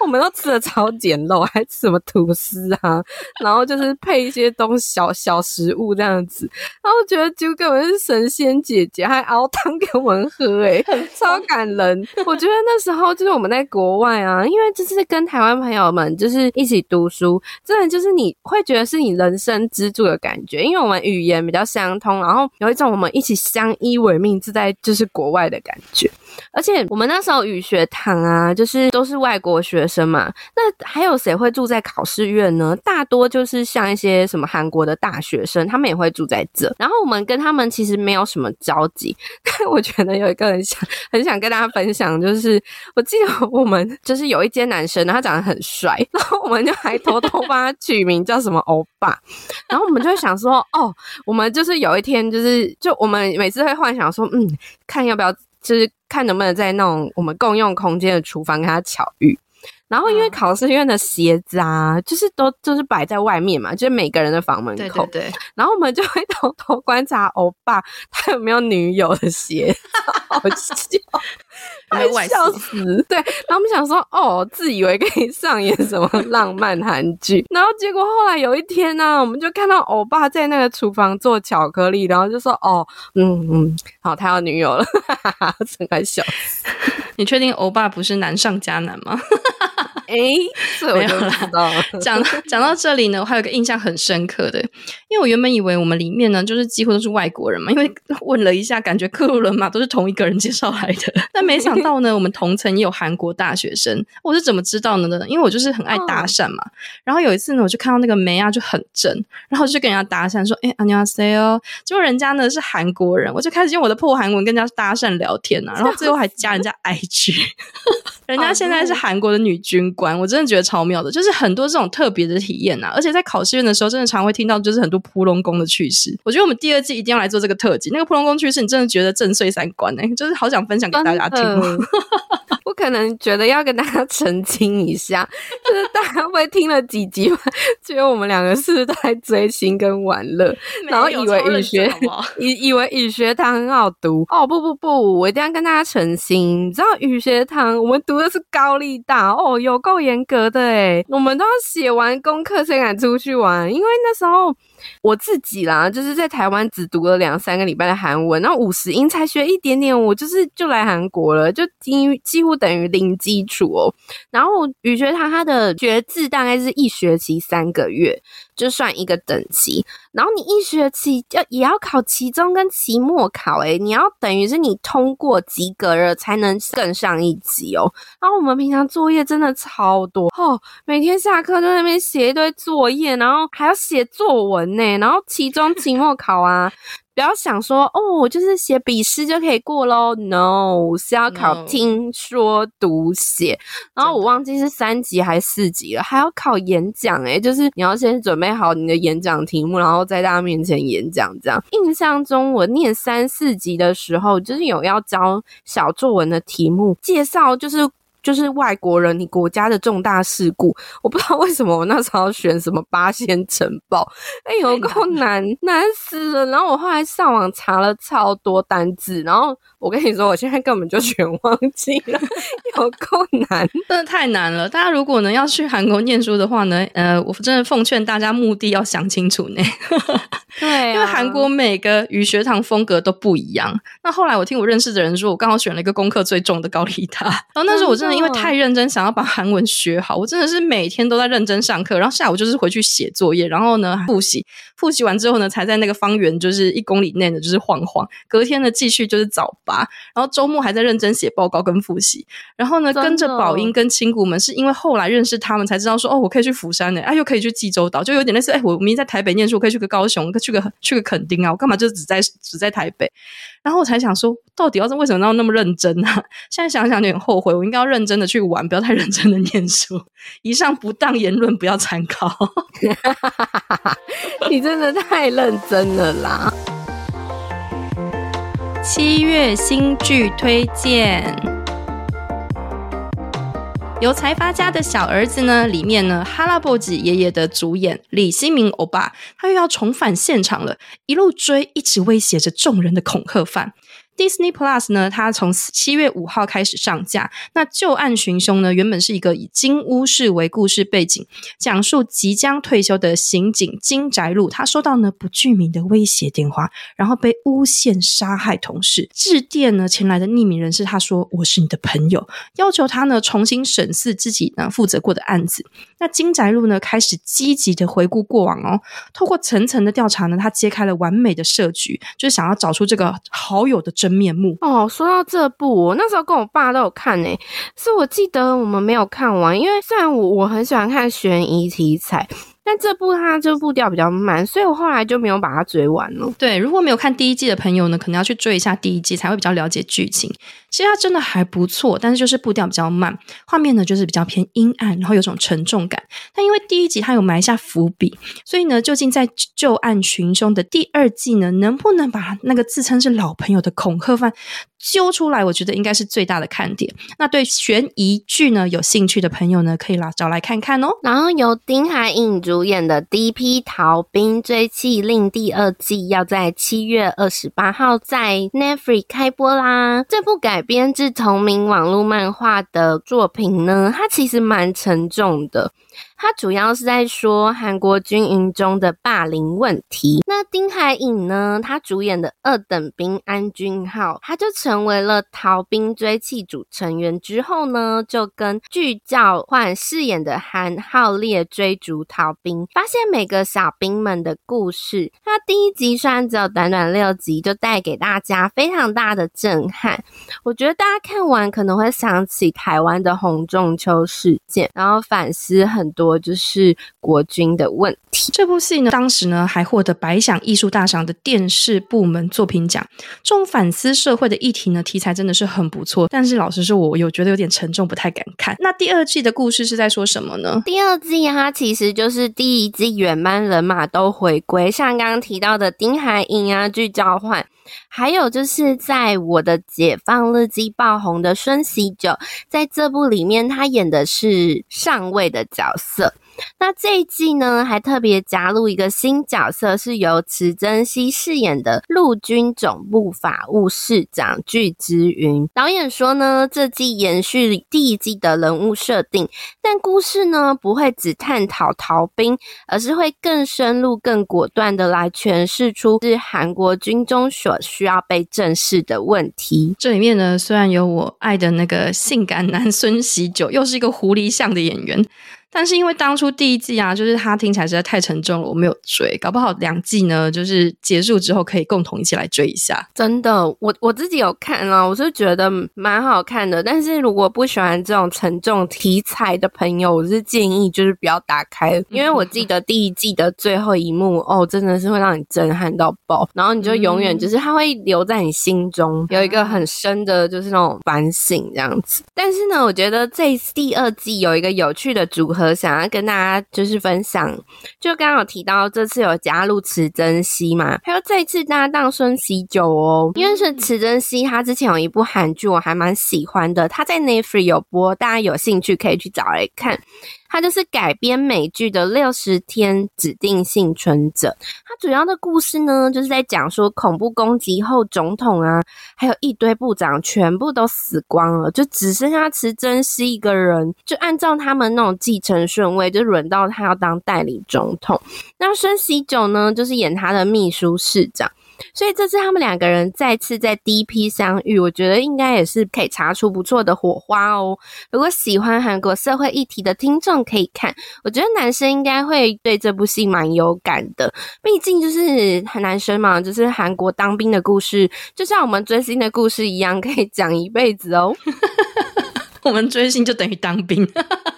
我们都吃的超简陋，还吃什么吐司啊，然后就是配一些东西小小食物这样子，然后我觉得就根本是神仙姐姐，还熬汤给我们喝，哎超感人。我觉得那时候就是我们在国外啊，因为就是跟台湾朋友们就是一起读书，真的就是你会觉得。是你人生支柱的感觉，因为我们语言比较相通，然后有一种我们一起相依为命，自在就是国外的感觉。而且我们那时候语学堂啊，就是都是外国学生嘛，那还有谁会住在考试院呢？大多就是像一些什么韩国的大学生，他们也会住在这。然后我们跟他们其实没有什么交集，*laughs* 但我觉得有一个很想很想跟大家分享，就是我记得我们就是有一间男生，他长得很帅，然后我们就还偷偷帮他取名叫什么欧巴，然后我们就想说，哦，我们就是有一天就是就我们每次会幻想说，嗯，看要不要。就是看能不能在那种我们共用空间的厨房跟他巧遇，然后因为考试院的鞋子啊，嗯、就是都就是摆在外面嘛，就是每个人的房门口，对对对，然后我们就会偷偷观察欧巴他有没有女友的鞋，好笑。*laughs* 快笑死！对，然后我们想说，哦，自以为可以上演什么浪漫韩剧，然后结果后来有一天呢、啊，我们就看到欧巴在那个厨房做巧克力，然后就说，哦，嗯嗯，好，他有女友了，哈哈哈，真搞笑！你确定欧巴不是难上加难吗？*laughs* 哎，这我就知道了。*laughs* 讲讲到这里呢，我还有个印象很深刻的，因为我原本以为我们里面呢，就是几乎都是外国人嘛，因为问了一下，感觉克鲁伦马都是同一个人介绍来的，但没想到呢，我们同层也有韩国大学生。我是怎么知道的呢？因为我就是很爱搭讪嘛。Oh. 然后有一次呢，我就看到那个梅啊就很正，然后就跟人家搭讪说：“哎，안녕하세요。”结果人家呢是韩国人，我就开始用我的破韩文跟人家搭讪聊天啊，然后最后还加人家 IG。*laughs* 人家现在是韩国的女军 我真的觉得超妙的，就是很多这种特别的体验啊！而且在考试院的时候，真的常会听到就是很多扑龙宫的趣事。我觉得我们第二季一定要来做这个特辑，那个扑龙宫趣事，你真的觉得震碎三观呢、就是好想分享给大家听。我可能觉得要跟大家 *laughs* 澄清一下，就是大家会听了几集，觉得我们两个是不是都在追星跟玩乐，然后以为语学以以为语学堂很好读哦，不不不，我一定要跟大家澄清，你知道语学堂我们读的是高丽大哦，有够严格的诶，我们都要写完功课才敢出去玩，因为那时候。我自己啦，就是在台湾只读了两三个礼拜的韩文，然后五十音才学一点点，我就是就来韩国了，就几几乎等于零基础哦。然后语学堂它的学制大概是一学期三个月。就算一个等级，然后你一学期要也要考期中跟期末考，诶，你要等于是你通过及格了才能更上一级哦。然后我们平常作业真的超多哦，每天下课在那边写一堆作业，然后还要写作文呢，然后期中、期末考啊。不要想说哦，我就是写笔试就可以过喽。No，是要考听说读写。然后我忘记是三级还是四级了，还要考演讲。诶，就是你要先准备好你的演讲题目，然后在大家面前演讲。这样，印象中我念三四级的时候，就是有要教小作文的题目，介绍就是。就是外国人，你国家的重大事故，我不知道为什么我那时候要选什么八仙城堡，哎、欸，有够难，难死了。然后我后来上网查了超多单字，然后我跟你说，我现在根本就全忘记了，*laughs* 有够难，真的太难了。大家如果呢要去韩国念书的话呢，呃，我真的奉劝大家目的要想清楚呢。*laughs* 对、啊，因为韩国每个语学堂风格都不一样。那后来我听我认识的人说，我刚好选了一个功课最重的高丽塔，然后那时候我真的。因为太认真，想要把韩文学好，我真的是每天都在认真上课，然后下午就是回去写作业，然后呢复习，复习完之后呢，才在那个方圆就是一公里内呢，就是晃晃。隔天呢继续就是早八，然后周末还在认真写报告跟复习。然后呢，跟着宝英跟亲谷们，是因为后来认识他们才知道说，哦，我可以去釜山呢，哎，又可以去济州岛，就有点类似，哎，我明明在台北念书，我可以去个高雄，去个去个垦丁啊，我干嘛就只在只在台北？然后我才想说，到底要是为什么要那么认真啊？现在想想有点后悔，我应该要认真的去玩，不要太认真的念书。以上不当言论不要参考。*laughs* 你真的太认真了啦！七月新剧推荐。由财阀家的小儿子呢，里面呢，哈拉波吉爷爷的主演李新民欧巴，他又要重返现场了，一路追，一直威胁着众人的恐吓犯。Disney Plus 呢，它从七月五号开始上架。那《旧案寻凶》呢，原本是一个以金屋市为故事背景，讲述即将退休的刑警金宅路，他收到呢不具名的威胁电话，然后被诬陷杀害同事。致电呢前来的匿名人士，他说：“我是你的朋友，要求他呢重新审视自己呢负责过的案子。”那金宅路呢开始积极的回顾过往哦，透过层层的调查呢，他揭开了完美的设局，就是想要找出这个好友的。真面目。哦，说到这部，我那时候跟我爸都有看呢，是我记得我们没有看完，因为虽然我我很喜欢看悬疑题材。但这部它就步调比较慢，所以我后来就没有把它追完了。对，如果没有看第一季的朋友呢，可能要去追一下第一季，才会比较了解剧情。其实它真的还不错，但是就是步调比较慢，画面呢就是比较偏阴暗，然后有种沉重感。但因为第一集它有埋下伏笔，所以呢，究竟在旧案寻凶的第二季呢，能不能把那个自称是老朋友的恐吓犯揪出来？我觉得应该是最大的看点。那对悬疑剧呢有兴趣的朋友呢，可以来找来看看哦。然后由丁海寅主演的《第一批逃兵追缉令》第二季要在七月二十八号在 Netflix 开播啦。这部改编自同名网络漫画的作品呢，它其实蛮沉重的。它主要是在说韩国军营中的霸凌问题。那丁海寅呢，他主演的二等兵安俊浩，他就成为了逃兵追缉组成员之后呢，就跟具教焕饰演的韩浩烈追逐逃兵，发现每个小兵们的故事。那第一集虽然只有短短六集，就带给大家非常大的震撼。我觉得大家看完可能会想起台湾的洪仲丘事件，然后反思很多。就是国军的问题。这部戏呢，当时呢还获得百想艺术大赏的电视部门作品奖。这种反思社会的议题呢，题材真的是很不错。但是老实说，我有觉得有点沉重，不太敢看。那第二季的故事是在说什么呢？第二季它其实就是第一季原班人马都回归，像刚刚提到的丁海寅啊，具教焕。还有就是在我的解放日记爆红的孙喜九，在这部里面他演的是上尉的角色。那这一季呢，还特别加入一个新角色，是由池珍熙饰演的陆军总部法务室长具之云。导演说呢，这季延续第一季的人物设定，但故事呢不会只探讨逃兵，而是会更深入、更果断的来诠释出是韩国军中所需要被正视的问题。这里面呢，虽然有我爱的那个性感男孙喜久，又是一个狐狸像的演员。但是因为当初第一季啊，就是它听起来实在太沉重了，我没有追。搞不好两季呢，就是结束之后可以共同一起来追一下。真的，我我自己有看啊，我是觉得蛮好看的。但是如果不喜欢这种沉重题材的朋友，我是建议就是不要打开，因为我记得第一季的最后一幕哦，真的是会让你震撼到爆，然后你就永远就是它会留在你心中有一个很深的，就是那种反省这样子。但是呢，我觉得这第二季有一个有趣的组合。和想要跟大家就是分享，就刚好提到这次有加入池珍熙嘛，还有这一次搭档孙喜久哦，因为是池珍熙，他之前有一部韩剧我还蛮喜欢的，他在 n e t f r i 有播，大家有兴趣可以去找来看。它就是改编美剧的《六十天指定幸存者》，它主要的故事呢，就是在讲说恐怖攻击后，总统啊，还有一堆部长全部都死光了，就只剩下池珍熙一个人，就按照他们那种继承顺位，就轮到他要当代理总统。那孙锡久呢，就是演他的秘书室长。所以这次他们两个人再次在第一批相遇，我觉得应该也是可以擦出不错的火花哦。如果喜欢韩国社会议题的听众可以看，我觉得男生应该会对这部戏蛮有感的。毕竟就是男生嘛，就是韩国当兵的故事，就像我们追星的故事一样，可以讲一辈子哦。*laughs* 我们追星就等于当兵，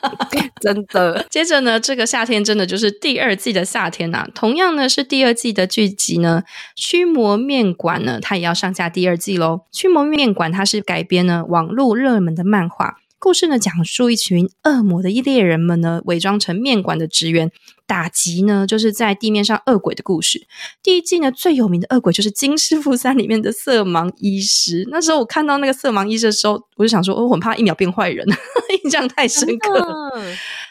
*laughs* 真的。接着呢，这个夏天真的就是第二季的夏天呐、啊。同样呢，是第二季的剧集呢，《驱魔面馆》呢，它也要上架第二季喽。《驱魔面馆》它是改编呢网络热门的漫画。故事呢，讲述一群恶魔的猎人们呢，伪装成面馆的职员，打击呢，就是在地面上恶鬼的故事。第一季呢，最有名的恶鬼就是《金师傅三》里面的色盲医师。那时候我看到那个色盲医师的时候，我就想说，我很怕一秒变坏人，*laughs* 印象太深刻了。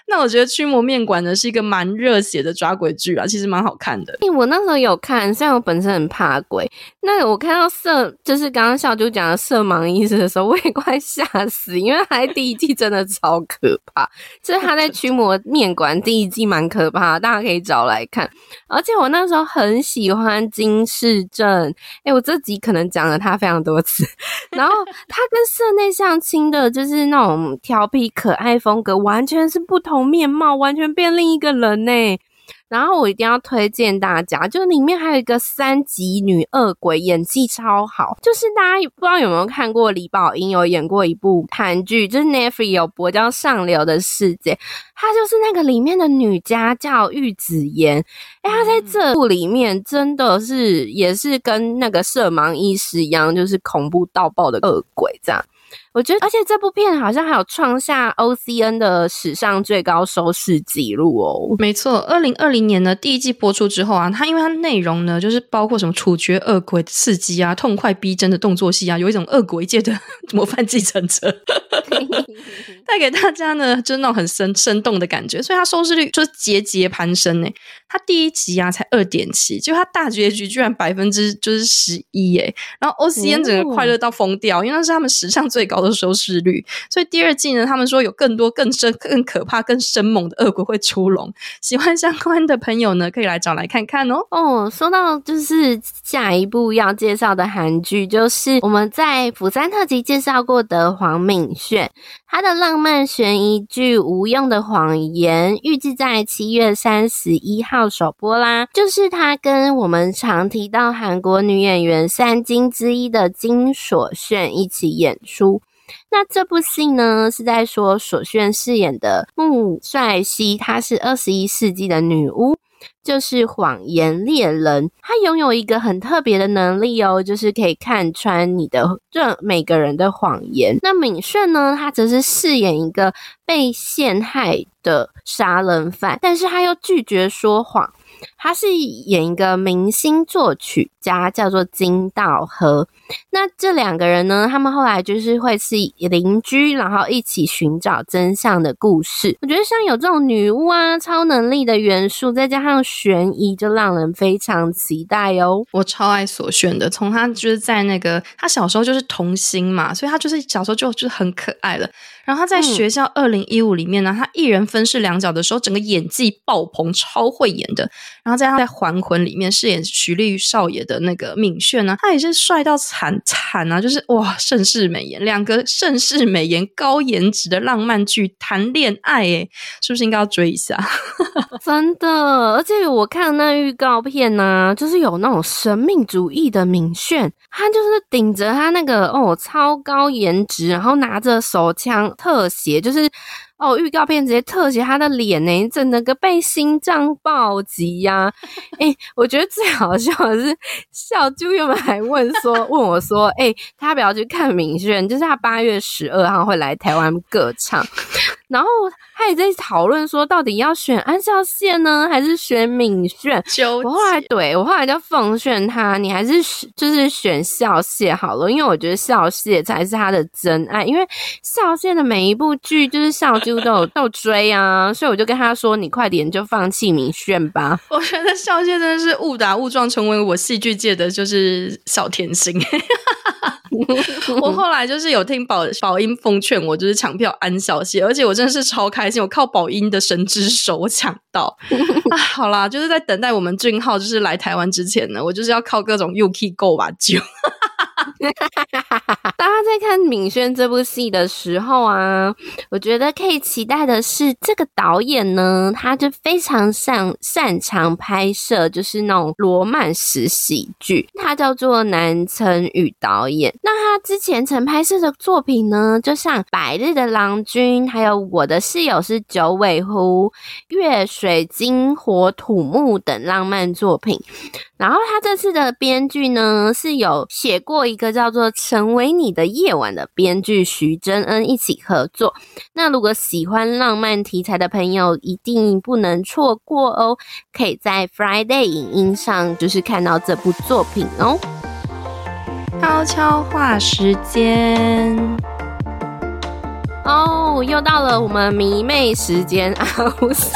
那我觉得《驱魔面馆》呢是一个蛮热血的抓鬼剧啊，其实蛮好看的。我那时候有看，虽然我本身很怕鬼，那我看到色就是刚刚小啾讲的色盲医师的时候，我也快吓死，因为他第一季真的超可怕。就是他在《驱魔面馆》第一季蛮可怕的，大家可以找来看。而且我那时候很喜欢金世正，哎，我这集可能讲了他非常多次。然后他跟社内相亲的，就是那种调皮可爱风格，完全是不同。面貌完全变另一个人呢，然后我一定要推荐大家，就是里面还有一个三级女恶鬼，演技超好。就是大家不知道有没有看过李宝英有演过一部韩剧，就是 n e f r i 有播叫《上流的世界》，她就是那个里面的女家教玉子妍。哎，她在这部里面真的是也是跟那个色盲医师一样，就是恐怖到爆的恶鬼这样。我觉得，而且这部片好像还有创下 O C N 的史上最高收视纪录哦。没错，二零二零年呢，第一季播出之后啊，它因为它内容呢，就是包括什么处决恶鬼的刺激啊、痛快逼真的动作戏啊，有一种恶鬼界的 *laughs* 模范继承者，*laughs* 带给大家呢，就是那种很生生动的感觉，所以它收视率就是节节攀升呢。它第一集啊才二点七，就它大结局居然百分之就是十一诶，然后 O C N 整个快乐到疯掉，哦，因为那是他们史上最高的收视率，所以第二季呢，他们说有更多更深、更可怕、更生猛的恶鬼会出笼。喜欢相关的朋友呢，可以来找来看看哦。哦，说到就是下一部要介绍的韩剧，就是我们在釜山特辑介绍过的黄敏炫，他的浪漫悬疑剧《无用的谎言》预计在七月三十一号。首播啦，就是他跟我们常提到韩国女演员三金之一的金所炫一起演出。那这部戏呢，是在说所炫饰演的穆帅熙，她是二十一世纪的女巫。就是谎言猎人，他拥有一个很特别的能力哦，就是可以看穿你的这每个人的谎言。那敏炫呢，他则是饰演一个被陷害的杀人犯，但是他又拒绝说谎。他是演一个明星作曲家，叫做金道和。那这两个人呢，他们后来就是会是邻居，然后一起寻找真相的故事。我觉得像有这种女巫啊、超能力的元素，再加上悬疑，就让人非常期待哦。我超爱所炫的，从他就是在那个他小时候就是童星嘛，所以他就是小时候就就很可爱了。然后他在学校二零一五里面呢，他一人分饰两角的时候，整个演技爆棚，超会演的。然后在他在还魂里面饰演徐丽少爷的那个敏炫呢，他也是帅到惨惨啊！就是哇，盛世美颜，两个盛世美颜、高颜值的浪漫剧谈恋爱，诶是不是应该要追一下？*laughs* 真的，而且我看那预告片呢、啊，就是有那种神秘主义的敏炫，他就是顶着他那个哦超高颜值，然后拿着手枪特写，就是。哦，预告片直接特写他的脸呢，整个被心脏暴击呀、啊！哎、欸，我觉得最好笑的是，小猪原本还问说，问我说，哎、欸，他不要去看敏轩？就是他八月十二号会来台湾歌唱。*laughs* 然后他也在讨论说，到底要选安孝燮呢，还是选敏炫？我后来对我后来就奉劝他，你还是就是选孝燮好了，因为我觉得孝燮才是他的真爱。因为孝燮的每一部剧，就是孝啾都有都有追啊，所以我就跟他说，你快点就放弃明炫吧。我觉得孝燮真的是误打误撞成为我戏剧界的就是小甜心。*laughs* 我后来就是有听宝宝音奉劝我，就是抢票安孝燮，而且我真的是超开心，我靠宝音的神之手，我抢到 *laughs* 啊！好啦，就是在等待我们俊浩就是来台湾之前呢，我就是要靠各种 UK Go 吧就。哈哈哈大家在看敏炫这部戏的时候啊，我觉得可以期待的是，这个导演呢，他就非常擅擅长拍摄，就是那种罗曼史喜剧。他叫做南成宇导演。那他之前曾拍摄的作品呢，就像《百日的郎君》，还有《我的室友是九尾狐》、《月水金火土木》等浪漫作品。然后他这次的编剧呢，是有写过一个叫做《成为你的夜晚》的编剧徐真恩一起合作。那如果喜欢浪漫题材的朋友，一定不能错过哦！可以在 Friday 影音上就是看到这部作品哦。悄悄话时间。哦又到了我们迷妹时间 *laughs* 啊！不是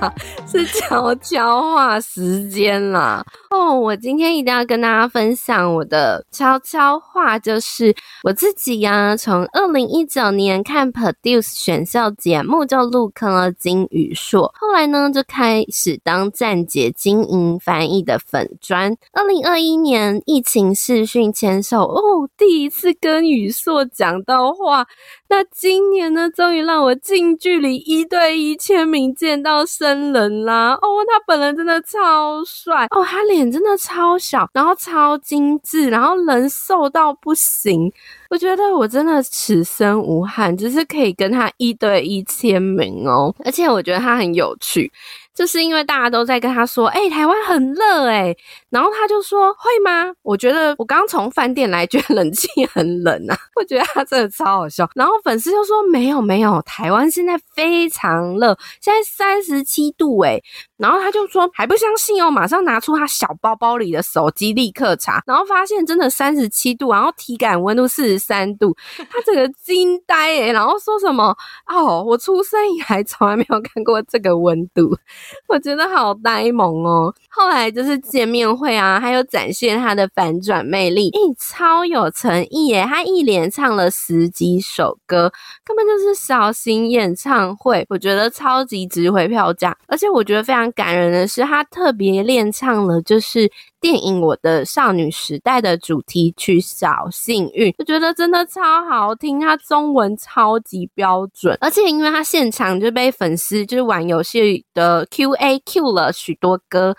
啊，是悄悄话时间啦。哦我今天一定要跟大家分享我的悄悄话，就是我自己呀、啊，从二零一九年看 Produce 选秀节目就入坑了金宇硕，后来呢就开始当站姐经营翻译的粉专。二零二一年疫情视讯签售，哦，第一次跟宇硕讲到话，那今今年呢，终于让我近距离一对一签名见到生人啦！哦，他本人真的超帅哦，他脸真的超小，然后超精致，然后人瘦到不行。我觉得我真的此生无憾，只是可以跟他一对一签名哦，而且我觉得他很有趣。就是因为大家都在跟他说，哎、台湾很热哎，然后他就说，会吗？我觉得我刚从饭店来，觉得冷气很冷啊。我觉得他真的超好笑。然后粉丝就说，没有没有，台湾现在非常热，现在三十七度哎。然后他就说还不相信哦，马上拿出他小包包里的手机立刻查，然后发现真的三十七度，然后体感温度四十三度，他整个惊呆诶，然后说什么哦，我出生以来从来没有看过这个温度。*laughs* 我觉得好呆萌哦！后来就是见面会啊，还有展现他的反转魅力，诶，超有诚意耶！他一连唱了十几首歌，根本就是小型演唱会，我觉得超级值回票价。而且我觉得非常感人的是，他特别练唱了就是电影《我的少女时代》的主题曲《小幸运》，我觉得真的超好听，它中文超级标准，而且因为它现场就被粉丝就是玩游戏的 QA Q 了许多歌。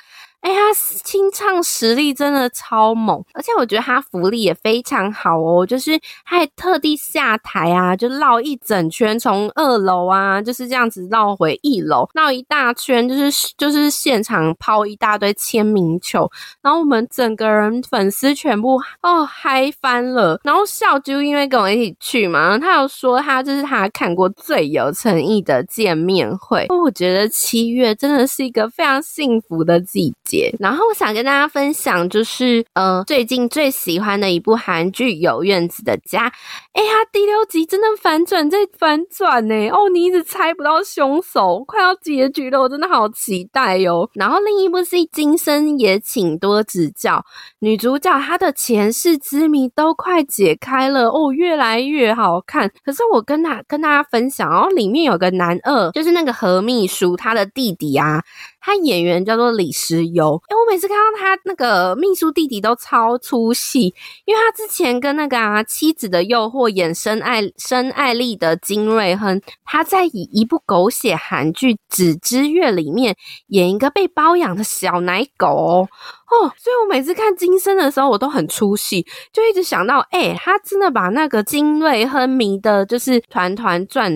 哎，他清唱实力真的超猛，而且我觉得他福利也非常好哦，就是他还特地下台啊，就绕一整圈，从二楼啊就是这样子绕回一楼，绕一大圈，就是就是现场抛一大堆签名球，然后我们整个人粉丝全部哦嗨翻了，然后笑就因为跟我一起去嘛，他有说他这是他看过最有诚意的见面会，我觉得七月真的是一个非常幸福的季节。然后我想跟大家分享，就是呃，最近最喜欢的一部韩剧《有院子的家》。哎呀，第六集真的反转再反转呢！哦，你一直猜不到凶手，快要结局了，我真的好期待哟。然后另一部是《今生也请多指教》，女主角她的前世之谜都快解开了哦，越来越好看。可是我跟他跟大家分享哦，里面有个男二，就是那个何秘书他的弟弟啊。他演员叫做李石油，哎，我每次看到他那个秘书弟弟都超出戏，因为他之前跟那个啊妻子的诱惑演深爱深爱丽的金瑞亨，他在以一部狗血韩剧《纸之月》里面演一个被包养的小奶狗。哦，所以我每次看金生的时候，我都很出戏，就一直想到，哎、他真的把那个金瑞亨迷的，就是团团转，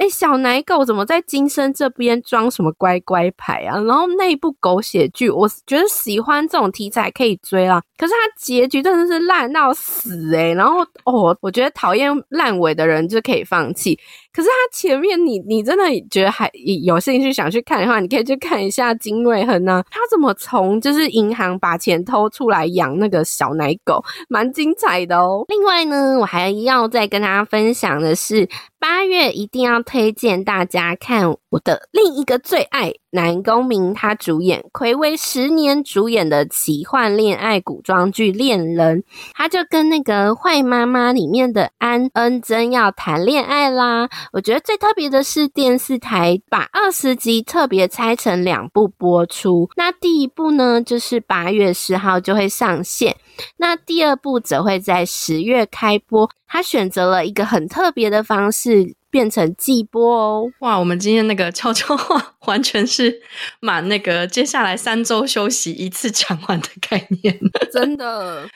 哎、小奶狗怎么在金生这边装什么乖乖牌啊？然后那一部狗血剧，我觉得喜欢这种题材可以追啦，可是他结局真的是烂到死哎、然后哦，我觉得讨厌烂尾的人就可以放弃。可是他前面你你真的觉得还有兴趣想去看的话，你可以去看一下金瑞亨呢，他怎么从就是银行把钱偷出来养那个小奶狗，蛮精彩的哦。另外呢，我还要再跟大家分享的是。八月一定要推荐大家看我的另一个最爱南宫珉，他主演暌违十年主演的奇幻恋爱古装剧《恋人》，他就跟那个《坏妈妈》里面的安恩真要谈恋爱啦。我觉得最特别的是电视台把二十集特别拆成两部播出，那第一部呢就是八月十号就会上线，那第二部则会在十月开播。他选择了一个很特别的方式，变成季播哦。哇，我们今天那个悄悄话完全是满那个接下来三周休息一次讲完的概念，*laughs* 真的。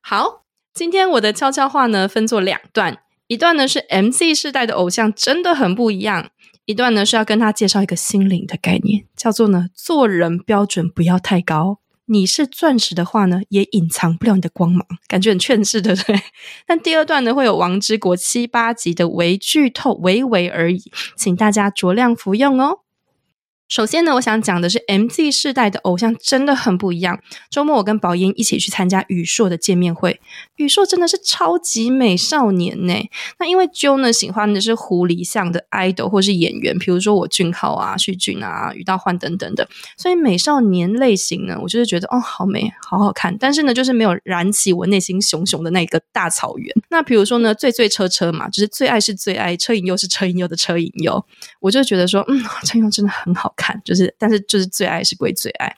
好，今天我的悄悄话呢分作两段，一段呢是 MC 世代的偶像真的很不一样，一段呢是要跟他介绍一个心灵的概念，叫做呢做人标准不要太高。你是钻石的话呢，也隐藏不了你的光芒，感觉很劝世，对不对？*laughs* 但第二段呢，会有王之国七八集的微剧透，微微而已，请大家酌量服用哦。首先呢，我想讲的是 MZ 世代的偶像真的很不一样。周末我跟宝嫣一起去参加宇硕的见面会，宇硕真的是超级美少年呢。那因为 Jo 呢喜欢的是狐狸像的 idol 或是演员，比如说我俊昊啊、旭俊啊、禹道焕等等的，所以美少年类型呢，我就是觉得哦，好美，好好看。但是呢，就是没有燃起我内心熊熊的那个大草原。那比如说呢，最最车车嘛，就是最爱是最爱，车银优是车银优的车银优，我就觉得说，嗯，车银优真的很好看。看，就是，但是就是最爱是归最爱。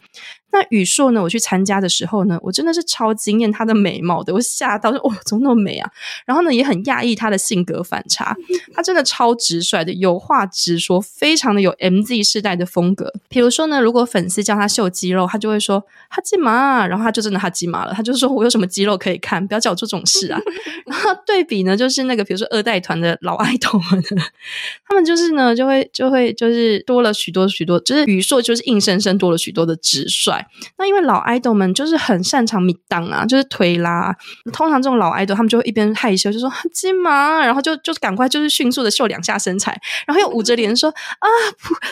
那宇硕呢，我去参加的时候呢，我真的是超惊艳他的美貌的，我吓到说哦，怎么那么美啊？然后呢，也很讶异他的性格反差，*laughs* 他真的超直率的，有话直说，非常的有 MZ 世代的风格。比如说呢，如果粉丝叫他秀肌肉，他就会说哈基玛，然后他就真的哈基玛了，他就说我有什么肌肉可以看，不要叫我做这种事啊。*laughs* 然后对比呢，就是那个比如说二代团的老爱豆们，他们就是呢，就会就会就是多了许多许多，就是宇硕就是硬生生多了许多的直率。那因为老爱豆们就是很擅长米当啊，就是推拉。通常这种老爱豆，他们就会一边害羞，就说“金马”，然后就就赶快就是迅速的秀两下身材，然后又捂着脸说“啊，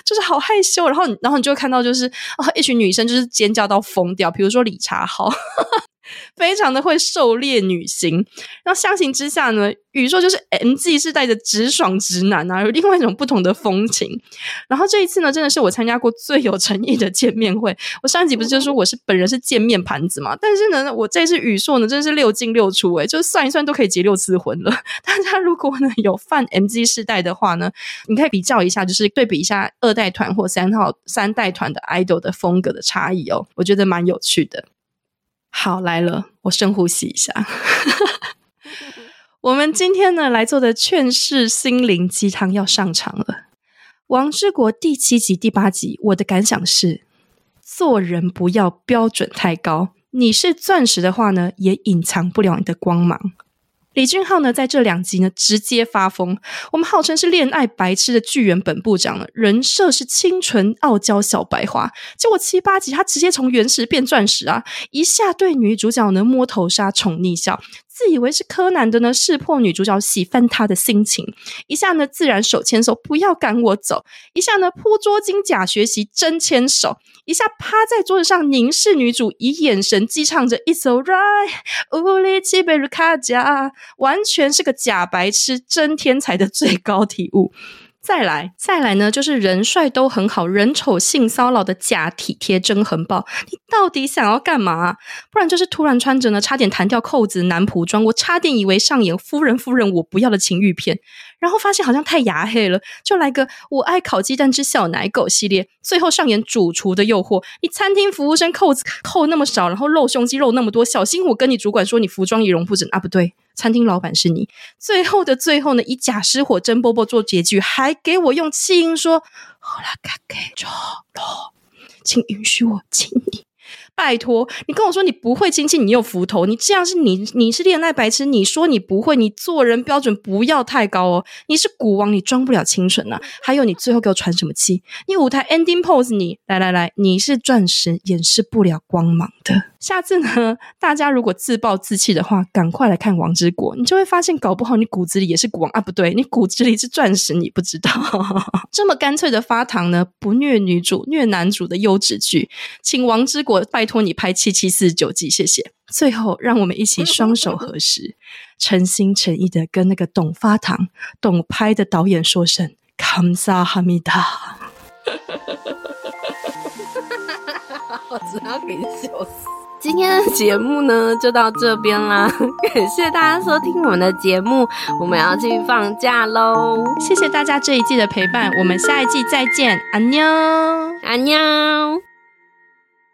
就是好害羞”。然后然后你就会看到就是啊，一群女生就是尖叫到疯掉，比如说理查好。非常的会狩猎女星，然后相形之下呢，宇硕就是 M G 是带着直爽直男啊，有另外一种不同的风情。然后这一次呢，真的是我参加过最有诚意的见面会。我上一集不是就说我是本人是见面盘子嘛？但是呢，我这次宇硕呢，真的是六进六出诶，就算一算都可以结六次婚了。*laughs* 大家如果呢有犯 M G 世代的话呢，你可以比较一下，就是对比一下二代团或三号三代团的 idol 的风格的差异哦，我觉得蛮有趣的。好，来了，我深呼吸一下。*laughs* 我们今天呢来做的劝世心灵鸡汤要上场了，《王之国》第七集、第八集，我的感想是：做人不要标准太高。你是钻石的话呢，也隐藏不了你的光芒。李俊昊呢，在这两集呢，直接发疯。我们号称是恋爱白痴的剧原本部长了，人设是清纯傲娇小白花，结果七八集他直接从原石变钻石啊！一下对女主角呢摸头杀、宠溺笑。自以为是柯南的呢，识破女主角喜欢他的心情；一下呢，自然手牵手，不要赶我走；一下呢，铺捉金甲学习，真牵手；一下趴在桌子上凝视女主，以眼神激唱着 It's alright，乌里奇贝鲁卡加，完全是个假白痴，真天才的最高体悟。再来，再来呢，就是人帅都很好，人丑性骚扰的假体贴真横暴。你到底想要干嘛？不然就是突然穿着呢，差点弹掉扣子男仆装，我差点以为上演夫人夫人我不要的情欲片。然后发现好像太牙黑了，就来个我爱烤鸡蛋之小奶狗系列。最后上演主厨的诱惑，你餐厅服务生扣子扣那么少，然后露胸肌露那么多，小心我跟你主管说你服装仪容不整啊！不对，餐厅老板是你。最后的最后呢，以假失火真波波做结局，还给我用气音说：“好啦，卡给着咯，请允许我亲你。”拜托，你跟我说你不会亲亲，你又浮头，你这样是你你是恋爱白痴？你说你不会，你做人标准不要太高哦。你是古王，你装不了清纯呐、啊。还有，你最后给我喘什么气？你舞台 ending pose，你来来来，你是钻石，掩饰不了光芒的。下次呢，大家如果自暴自弃的话，赶快来看《王之国》，你就会发现，搞不好你骨子里也是国王啊！不对，你骨子里是钻石，你不知道。*laughs* 这么干脆的发糖呢，不虐女主、虐男主的优质剧，请《王之国》拜托你拍七七四十九集，谢谢。最后，让我们一起双手合十，*laughs* 诚心诚意的跟那个懂发糖、懂拍的导演说声“卡姆萨哈密达”。我哈要哈你笑死。今天的节目呢，就到这边啦，*laughs* 感谢大家收听我们的节目，我们要去放假喽，谢谢大家这一季的陪伴，我们下一季再见，安妞，安妞。